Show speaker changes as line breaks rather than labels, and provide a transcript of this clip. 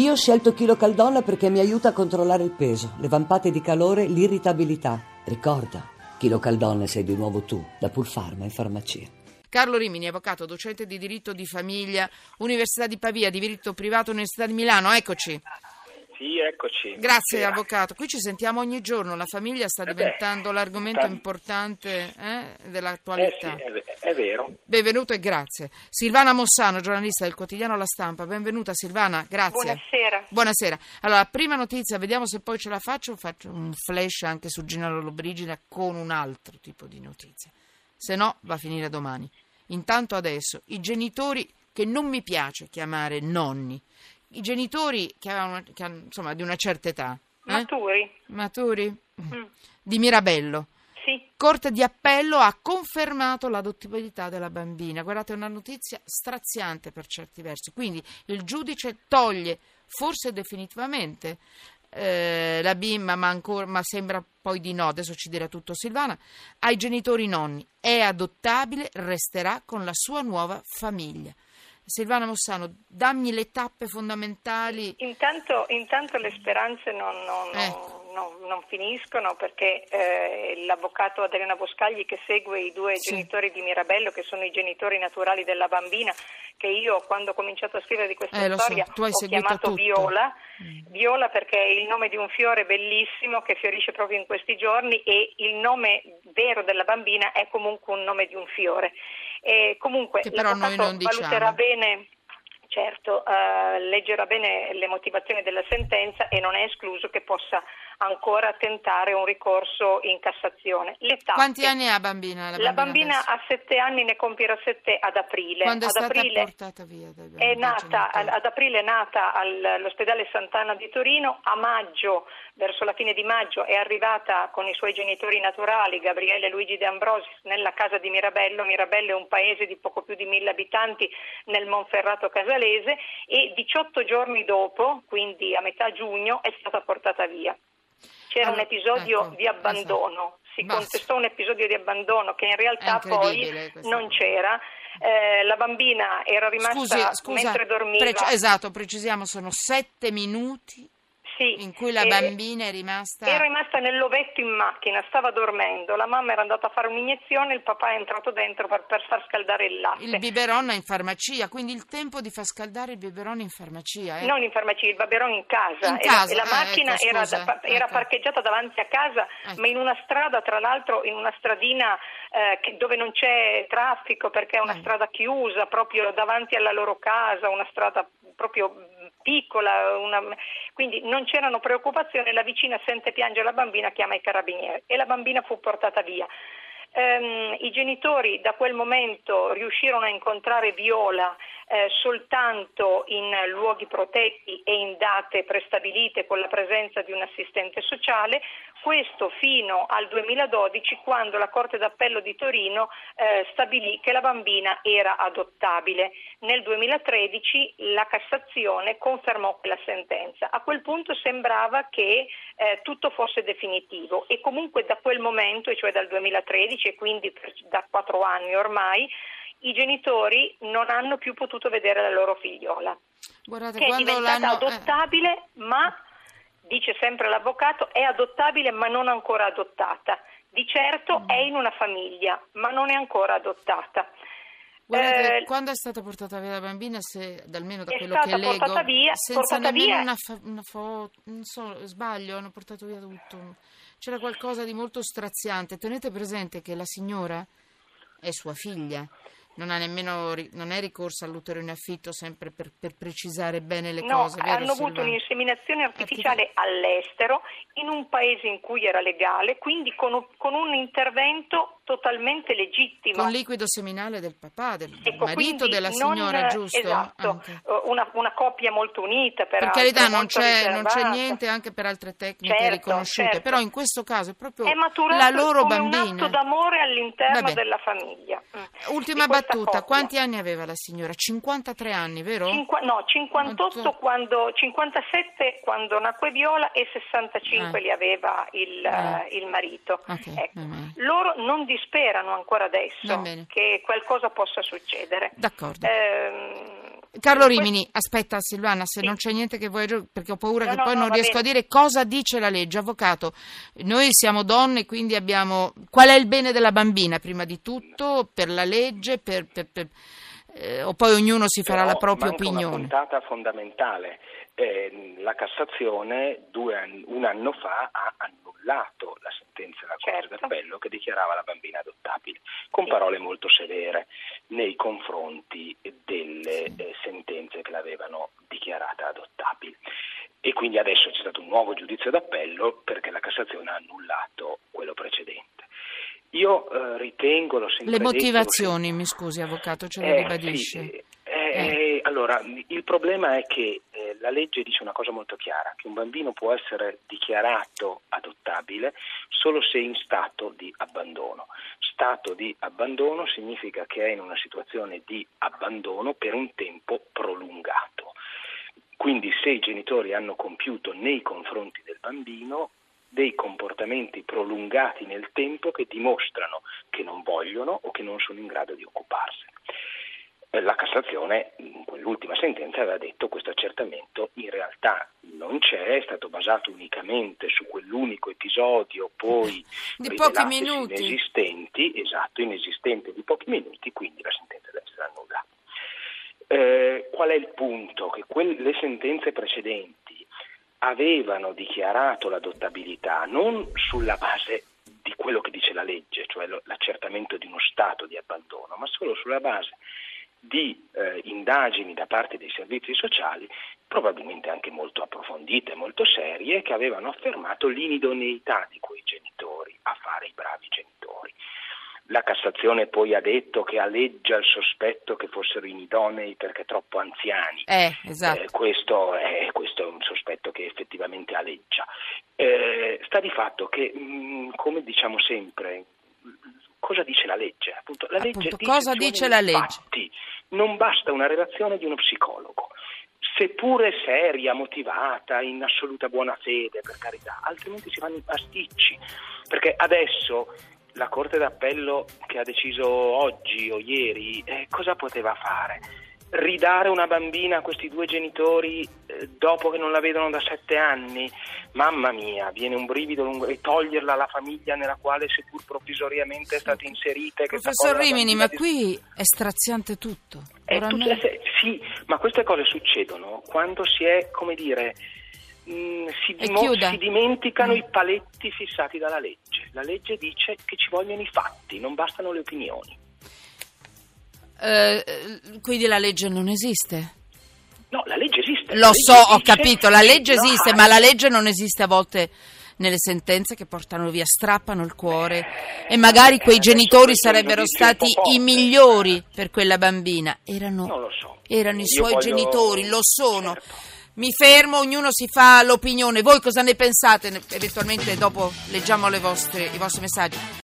Io ho scelto Chilo Caldonna perché mi aiuta a controllare il peso, le vampate di calore, l'irritabilità. Ricorda, Chilo Caldonna sei di nuovo tu, da Pulfarma in farmacia.
Carlo Rimini, avvocato, docente di diritto di famiglia, Università di Pavia, di diritto privato, Università di Milano. Eccoci.
Sì, eccoci.
Grazie,
Buonasera.
avvocato. Qui ci sentiamo ogni giorno. La famiglia sta
Eh beh,
diventando l'argomento
sta-
importante eh,
Eh
dell'attualità.
sì, è, ve- è vero.
Benvenuto e grazie. Silvana Mossano, giornalista del quotidiano La Stampa. Benvenuta Silvana, grazie.
Buonasera.
Buonasera. Allora, prima notizia, vediamo se poi ce la faccio. Faccio un flash anche su Gennaro Lollobrigida con un altro tipo di notizia. Se no, va a finire domani. Intanto adesso, i genitori che non mi piace chiamare nonni, i genitori che, avevano, che hanno, insomma, di una certa età, eh?
Maturi.
maturi,
Mm.
di Mirabello.
Sì.
Corte di appello ha confermato l'adottibilità della bambina. Guardate, è una notizia straziante per certi versi. Quindi il giudice toglie, forse definitivamente, eh, la bimba, ma, ancora, ma sembra poi di no, adesso ci dirà tutto Silvana, ai genitori nonni. È adottabile, resterà con la sua nuova famiglia. Silvana Mossano, dammi le tappe fondamentali.
Intanto, intanto le speranze non, non-
Ecco.
non- non finiscono perché eh, l'avvocato Adriana Boscagli che segue i due
Sì.
genitori di Mirabello, che sono i genitori naturali della bambina, che io quando ho cominciato a scrivere di questa
Eh, so,
storia
hai
ho chiamato
tutto.
Viola,
Mm.
Viola perché è il nome di un fiore bellissimo che fiorisce proprio in questi giorni e il nome vero della bambina è comunque un nome di un fiore. E comunque
Che però noi non diciamo.
valuterà bene Certo, eh, leggerà bene le motivazioni della sentenza e non è escluso che possa ancora tentare un ricorso in Cassazione. Le tappe.
Quanti anni ha bambina? La bambina,
La bambina
adesso?
ha sette anni, ne compierà sette ad aprile.
Quando è
ad
stata
aprile
portata via
è nata,
genitori?
ad aprile è nata al- all'ospedale Sant'Anna di Torino, a maggio, verso la fine di maggio, è arrivata con i suoi genitori naturali, Gabriele e Luigi De Ambrosi, nella casa di Mirabello. Mirabello è un paese di poco più di mille abitanti nel Monferrato casalese e 18 giorni dopo, quindi a metà giugno, è stata portata via. C'era un episodio
ecco,
di abbandono, si
Basta.
contestò un episodio di abbandono che in realtà poi non c'era. Eh, la bambina era rimasta
Scusi, scusa,
mentre dormiva.
preci- esatto, precisiamo, sono sette minuti
Sì,
in cui la
e-
bambina è rimasta...
Era rimasta nell'ovetto in macchina, stava dormendo, la mamma era andata a fare un'iniezione, il papà è entrato dentro per, per far scaldare il latte.
Il biberon in farmacia, quindi il tempo di far scaldare il biberon in farmacia. Eh?
Non in farmacia, il baberon in casa.
In
E la-
casa,
e la,
ah,
macchina
ecco,
era, da- era
ecco.
parcheggiata davanti a casa,
Ecco.
ma in una strada, tra l'altro, in una stradina eh, che- dove non c'è traffico perché è una
Eh.
strada chiusa, proprio davanti alla loro casa, una strada proprio piccola, una- quindi non c'erano preoccupazioni, la vicina sente piangere la bambina, chiama i carabinieri e la bambina fu portata via. Ehm, I genitori da quel momento riuscirono a incontrare Viola eh, soltanto in luoghi protetti e in date prestabilite con la presenza di un assistente sociale, questo fino al 2012 quando la Corte d'Appello di Torino eh, stabilì che la bambina era adottabile. Nel 2013 la Cassazione confermò quella sentenza. A quel punto sembrava che eh, tutto fosse definitivo e comunque da quel momento, e cioè dal 2013 e quindi da quattro anni ormai, i genitori non hanno più potuto vedere la loro figliola,
Guardate,
che è diventata
l'hanno... eh,
adottabile, ma dice sempre l'avvocato, è adottabile ma non ancora adottata. Di certo
Mm.
è in una famiglia, ma non è ancora adottata.
Guardate,
Eh,
quando è stata portata via la bambina, se, almeno da quello che leggo,
portata via-
senza
portata
nemmeno
via-
una, fa- una foto, non so, sbaglio, hanno portato via tutto. C'era qualcosa di molto straziante. Tenete presente che la signora è sua figlia, non, ha nemmeno, non è ricorsa all'utero in affitto, sempre per, per precisare bene le
No,
cose. vero,
hanno avuto un'inseminazione artificiale all'estero, in un paese in cui era legale, quindi con, con un intervento totalmente legittimo.
Con liquido seminale del papà, del
Ecco,
marito della
non-
signora, giusto?
Esatto, eh, una, una coppia molto unita,
Per
peraltro,
carità, non c'è, non c'è niente anche per altre tecniche
Certo,
riconosciute,
certo.
però in questo caso è proprio
È
la loro bambina.
un atto d'amore all'interno della famiglia. Mm.
Ultima battuta,
coppia.
quanti anni aveva la signora? 53 anni, vero?
Cinqua- no, 58
Otto.
quando, 57 quando nacque Viola e 65
Ah.
li aveva il,
Ah.
eh, il marito.
Ok,
Ecco. Loro non disperano ancora adesso che qualcosa possa succedere.
D'accordo.
Ehm,
Carlo Rimini, aspetta Silvana, se non c'è niente che vuoi perché ho paura
No,
che
no,
poi
no,
non riesco a
bene.
dire cosa dice la legge. Avvocato, noi siamo donne, quindi abbiamo... Qual è il bene della bambina, prima di tutto, per la legge, per... per- per- eh, o poi ognuno si farà
Però
la propria
manca Una
opinione.
puntata fondamentale. Eh, la Cassazione due un anno fa ha annullato la sentenza della Corte
Certo.
d'Appello che dichiarava la bambina adottabile, con parole molto severe nei confronti delle eh, sentenze che l'avevano dichiarata adottabile. E quindi adesso c'è stato un nuovo giudizio d'appello perché la Cassazione ha annullato quello precedente. Io eh, ritengo, l'ho sempre
Le
detto,
motivazioni, mi scusi Avvocato, ce le
eh,
ribadisce?
sì, eh, eh, allora, il problema è che eh, la legge dice una cosa molto chiara, che un bambino può essere dichiarato adottabile solo se in stato di abbandono. Stato di abbandono significa che è in una situazione di abbandono per un tempo prolungato. Quindi se i genitori hanno compiuto nei confronti del bambino dei comportamenti prolungati nel tempo che dimostrano che non vogliono o che non sono in grado di occuparsene. Eh, La Cassazione, in quell'ultima sentenza, aveva detto che questo accertamento in realtà non c'è, è stato basato unicamente su quell'unico episodio, poi
Di pochi minuti.
inesistenti, esatto, inesistente di pochi minuti, quindi la sentenza deve essere annullata. Eh, qual è il punto? Che quel- le sentenze precedenti avevano dichiarato l'adottabilità non sulla base di quello che dice la legge, cioè lo- l'accertamento di uno stato di abbandono, ma solo sulla base di eh, indagini da parte dei servizi sociali, probabilmente anche molto approfondite, molto serie, che avevano affermato l'inidoneità di quei genitori a fare i bravi genitori. La Cassazione poi ha detto che aleggia il sospetto che fossero inidonei perché troppo anziani.
Eh, esatto.
Eh, questo, è, questo è un sospetto che effettivamente aleggia. Eh, sta di fatto che, mh, come diciamo sempre, cosa dice la legge? Appunto, la legge
Appunto,
dice
cosa dice
i
la legge?
fatti. Non basta una relazione di uno psicologo, seppure seria, motivata, in assoluta buona fede, per carità, altrimenti si fanno i pasticci. Perché adesso la Corte d'Appello che ha deciso oggi o ieri, eh, cosa poteva fare? Ridare una bambina a questi due genitori eh, dopo che non la vedono da sette anni? Mamma mia, viene un brivido lungo e toglierla alla famiglia nella quale seppur provvisoriamente è stata inserita.
Professor Rimini, ma
dis-
qui è straziante tutto.
è tutte- eh, sì, ma queste cose succedono quando si è, come dire, mh, si,
E
dimo- si dimenticano
Mm.
i paletti fissati dalla legge. La legge dice che ci vogliono i fatti, non bastano le opinioni.
Eh, eh, quindi la legge non esiste.
No, la legge esiste.
Lo
legge
so, ho
dice-
capito, la legge
No,
esiste,
ah,
ma la legge non esiste a volte nelle sentenze che portano via, strappano il cuore e magari quei
adesso
genitori sarebbero stati i migliori per quella bambina. Erano,
Non lo so.
erano i suoi
voglio-
genitori, lo sono.
Certo.
Mi fermo, ognuno si fa l'opinione. Voi cosa ne pensate? Eventualmente dopo leggiamo le vostre- i vostri messaggi.